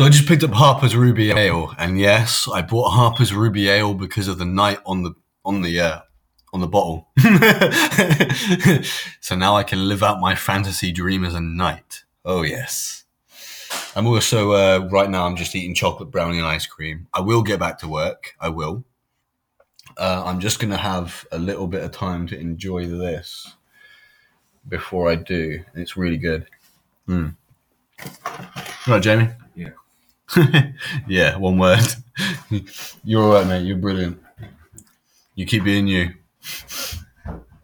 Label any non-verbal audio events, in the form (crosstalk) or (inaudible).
So I just picked up Harper's Ruby Ale, and yes, I bought Harper's Ruby Ale because of the knight on the on the uh, on the bottle. (laughs) so now I can live out my fantasy dream as a knight. Oh yes. I'm also uh, right now. I'm just eating chocolate brownie and ice cream. I will get back to work. I will. Uh, I'm just gonna have a little bit of time to enjoy this before I do. It's really good. Mm. Right, Jamie. (laughs) Yeah. one word. (laughs) You're all right, mate. You're brilliant. You keep being you.